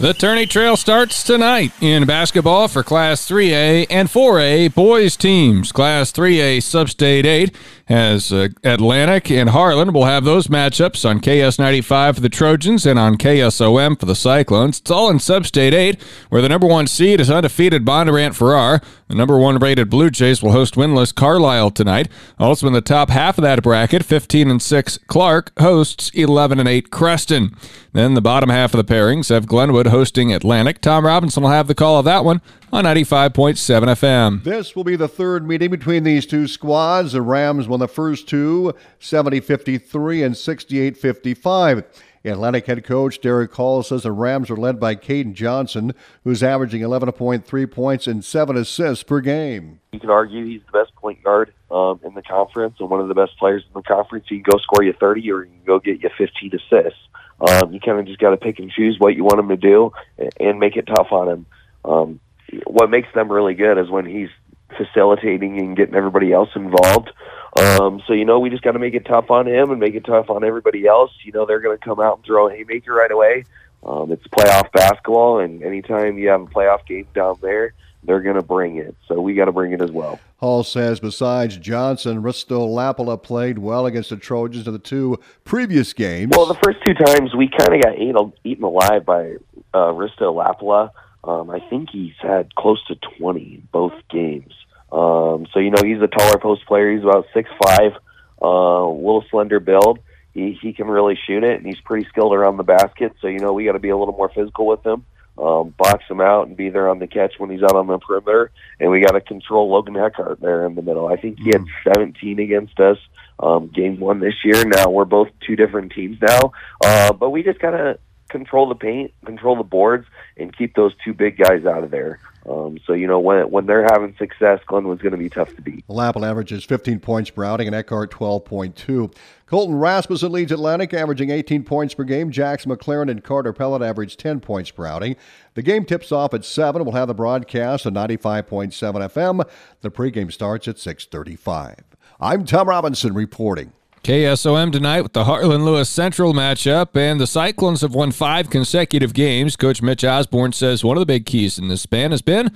The Tourney Trail starts tonight in basketball for Class 3A and 4A boys teams. Class 3A Substate 8 has uh, Atlantic and Harlan. We'll have those matchups on KS95 for the Trojans and on KSOM for the Cyclones. It's all in Substate 8, where the number one seed is undefeated Bondurant Farrar. The number one rated Blue Jays will host winless Carlisle tonight. Also in the top half of that bracket, 15 and 6 Clark hosts 11 and 8 Creston. Then the bottom half of the pairings have Glenwood hosting Atlantic. Tom Robinson will have the call of that one on 95.7 FM. This will be the third meeting between these two squads. The Rams won the first two, 70 53 and 68 55. Atlantic head coach Derek Hall says the Rams are led by Caden Johnson, who's averaging 11.3 points and 7 assists per game. You can argue he's the best point guard um, in the conference and one of the best players in the conference. He can go score you 30 or he can go get you 15 assists. Um, you kind of just got to pick and choose what you want him to do and make it tough on him. Um, what makes them really good is when he's facilitating and getting everybody else involved. Um, so you know, we just got to make it tough on him and make it tough on everybody else. You know, they're going to come out and throw a haymaker right away. Um, it's playoff basketball, and anytime you have a playoff game down there, they're going to bring it. So we got to bring it as well. Hall says besides Johnson, Risto Lapala played well against the Trojans in the two previous games. Well, the first two times we kind of got eaten, eaten alive by uh, Risto Lapala. Um, I think he's had close to 20 both games. Um, so you know he's a taller post player. He's about six five, uh, little slender build. He he can really shoot it, and he's pretty skilled around the basket. So you know we got to be a little more physical with him, um, box him out, and be there on the catch when he's out on the perimeter. And we got to control Logan Eckhart there in the middle. I think he had mm. 17 against us um, game one this year. Now we're both two different teams now, uh, but we just gotta control the paint, control the boards, and keep those two big guys out of there. Um, so you know when when they're having success, Glenwood's going to be tough to beat. Lappin averages 15 points per outing, and Eckhart 12.2. Colton Rasmussen leads Atlantic, averaging 18 points per game. Jackson McLaren and Carter Pellet average 10 points per outing. The game tips off at seven. We'll have the broadcast on 95.7 FM. The pregame starts at 6:35. I'm Tom Robinson reporting. KSOM tonight with the Harlan Lewis Central matchup, and the Cyclones have won five consecutive games. Coach Mitch Osborne says one of the big keys in this span has been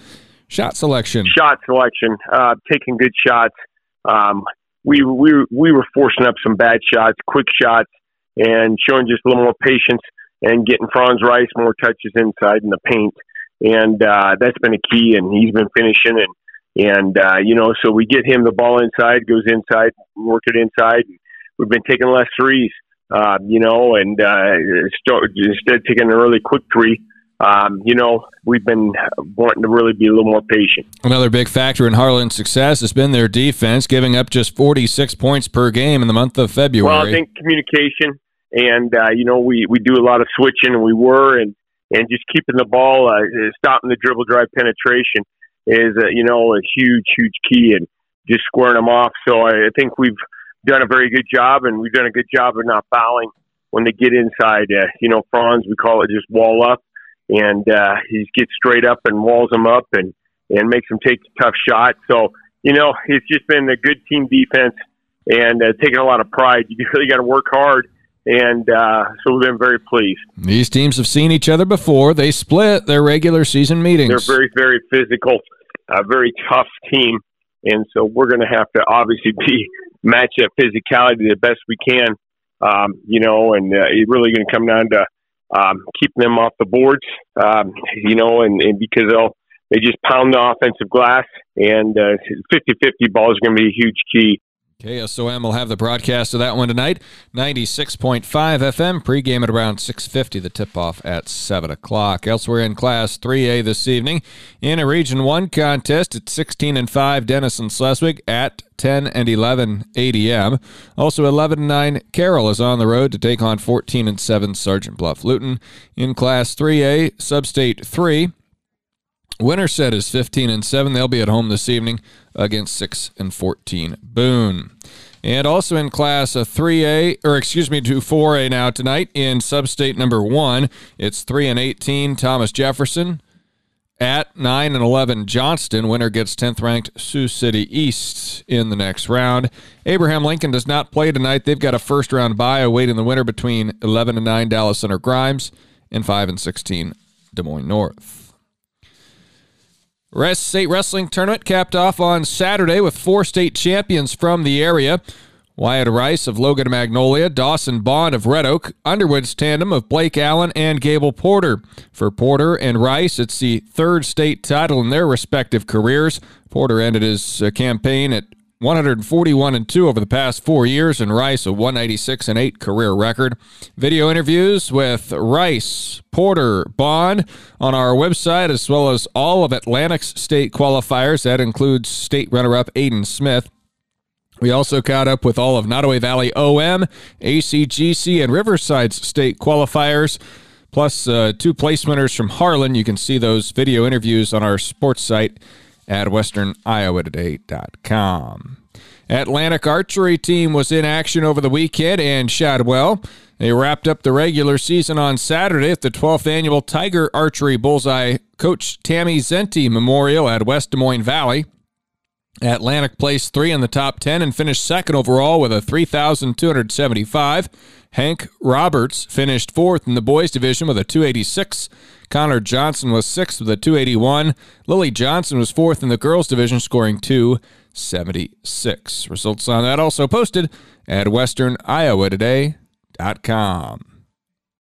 shot selection. Shot selection, uh, taking good shots. Um, we we we were forcing up some bad shots, quick shots, and showing just a little more patience and getting Franz Rice more touches inside in the paint, and uh, that's been a key. And he's been finishing, and and uh, you know, so we get him the ball inside, goes inside, work it inside. And, we've been taking less threes, uh, you know, and uh, start, instead of taking an early quick three, um, you know, we've been wanting to really be a little more patient. Another big factor in Harlan's success has been their defense, giving up just 46 points per game in the month of February. Well, I think communication, and uh, you know, we we do a lot of switching, and we were, and and just keeping the ball, uh, stopping the dribble drive penetration is, uh, you know, a huge, huge key, and just squaring them off. So I, I think we've done a very good job, and we've done a good job of not fouling when they get inside. Uh, you know, Franz, we call it just wall up, and uh, he gets straight up and walls them up and and makes them take a tough shot. So you know, it's just been a good team defense and uh, taking a lot of pride. You really got to work hard. And uh, so we've been very pleased. These teams have seen each other before. They split their regular season meetings. They're very, very physical, a very tough team. And so we're going to have to obviously be match that physicality the best we can. Um, you know, and uh, it's really going to come down to um, keeping them off the boards. Um, you know, and, and because they'll they just pound the offensive glass, and uh, 50-50 ball is going to be a huge key KSOM will have the broadcast of that one tonight. 96.5 FM, pregame at around 6.50, the tip-off at 7 o'clock. Elsewhere in Class 3A this evening, in a Region 1 contest, it's 16 and 5 Denison Schleswig at 10 and 11 ADM. Also 11 and 9 Carroll is on the road to take on 14 and 7 Sergeant Bluff Luton. In Class 3A, Substate 3, Winterset is 15 and 7. They'll be at home this evening against 6 and 14 Boone. And also in class a 3A, or excuse me, to 4A now tonight in substate number 1, it's 3 and 18 Thomas Jefferson at 9 and 11 Johnston. Winner gets 10th ranked Sioux City East in the next round. Abraham Lincoln does not play tonight. They've got a first round bye awaiting the winner between 11 and 9 Dallas Center Grimes and 5 and 16 Des Moines North. Rest State Wrestling Tournament capped off on Saturday with four state champions from the area. Wyatt Rice of Logan Magnolia, Dawson Bond of Red Oak, Underwood's tandem of Blake Allen and Gable Porter. For Porter and Rice, it's the third state title in their respective careers. Porter ended his uh, campaign at 141 and 2 over the past four years, and Rice a 196 and 8 career record. Video interviews with Rice, Porter, Bond on our website, as well as all of Atlantic's state qualifiers. That includes state runner up Aiden Smith. We also caught up with all of Nodaway Valley OM, ACGC, and Riverside's state qualifiers, plus uh, two place from Harlan. You can see those video interviews on our sports site at westerniowatoday.com. Atlantic archery team was in action over the weekend and shot well. They wrapped up the regular season on Saturday at the 12th annual Tiger Archery Bullseye Coach Tammy Zenti Memorial at West Des Moines Valley. Atlantic placed three in the top 10 and finished second overall with a 3,275. Hank Roberts finished fourth in the boys division with a 286. Connor Johnson was sixth with a 281. Lily Johnson was fourth in the girls division, scoring 276. Results on that also posted at westerniowatoday.com.